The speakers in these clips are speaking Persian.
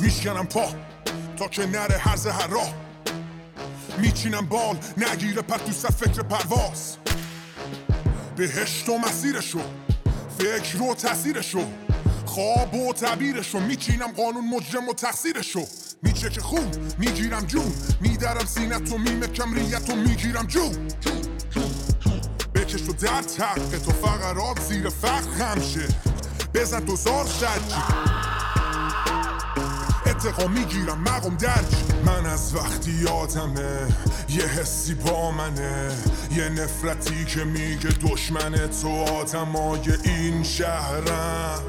میشکنم پا تا که نره هرز هر راه میچینم بال نگیره پر تو سر فکر پرواز. بهشت و مسیرشو فکر و تاثیرشو خواب و تعبیرشو. میچینم قانون مجرم و تقصیرشو. میچه که خون می‌گیرم جون. میدرم سینت و میمکم ریت و می‌گیرم جون. بکش تو در تقه تو فقرات زیر فقر خمشه بزن دوزار خرجی اتقا می‌گیرم مقام درج من از وقتی یادمه یه حسی با منه. یه نفرتی که میگه دشمن تو آدمای این شهرم.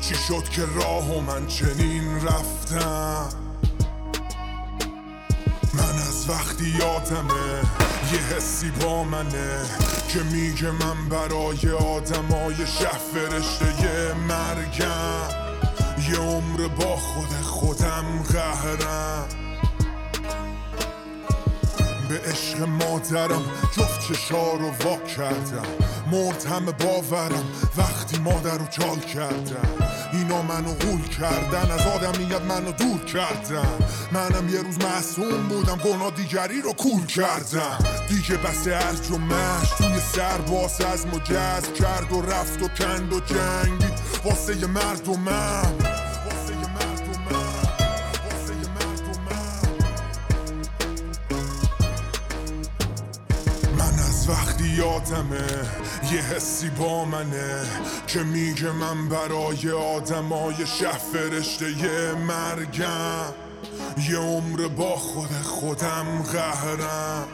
چی شد که راه و من چنین رفتم؟ من از وقتی یادمه یه حسی با منه. که میگه من برای آدمای شهر فرشته مرگم. یه عمر با خود خودم قهرم. به عشق مادرم جفت چشا رو وا کردم. مرد همه باورم وقتی مادر رو چال کردم. اینا منو غول کردن از آدمیت منو دور کردن. منم یه روز معصوم بودم گناه دیگری رو کول کردم. دیگه بس ارج و مشت توی سر باس از مجز کرد و رفت و کند و جنگید. واسه مردمم وقتی یادمه یه حسی با منه که میگه من برای آدمای شه فرشته یه مرگم. یه عمر با خود خودم قهرم.